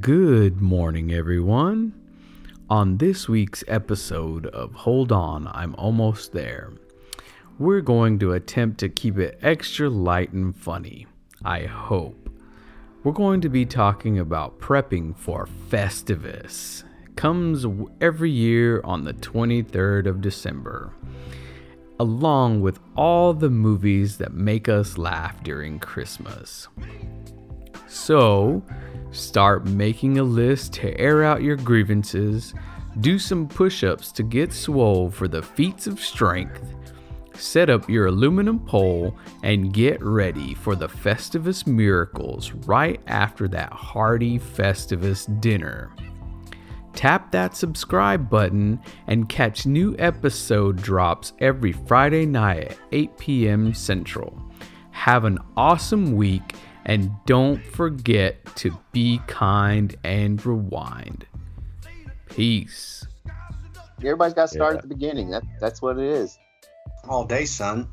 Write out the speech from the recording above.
Good morning, everyone. On this week's episode of Hold On, I'm Almost There, we're going to attempt to keep it extra light and funny. I hope. We're going to be talking about prepping for Festivus. Comes every year on the 23rd of December, along with all the movies that make us laugh during Christmas. So, start making a list to air out your grievances, do some push ups to get swole for the feats of strength, set up your aluminum pole, and get ready for the Festivus miracles right after that hearty Festivus dinner. Tap that subscribe button and catch new episode drops every Friday night at 8 p.m. Central. Have an awesome week and don't forget to be kind and rewind. Peace. Everybody's got to start yeah. at the beginning. That, that's what it is. All day, son.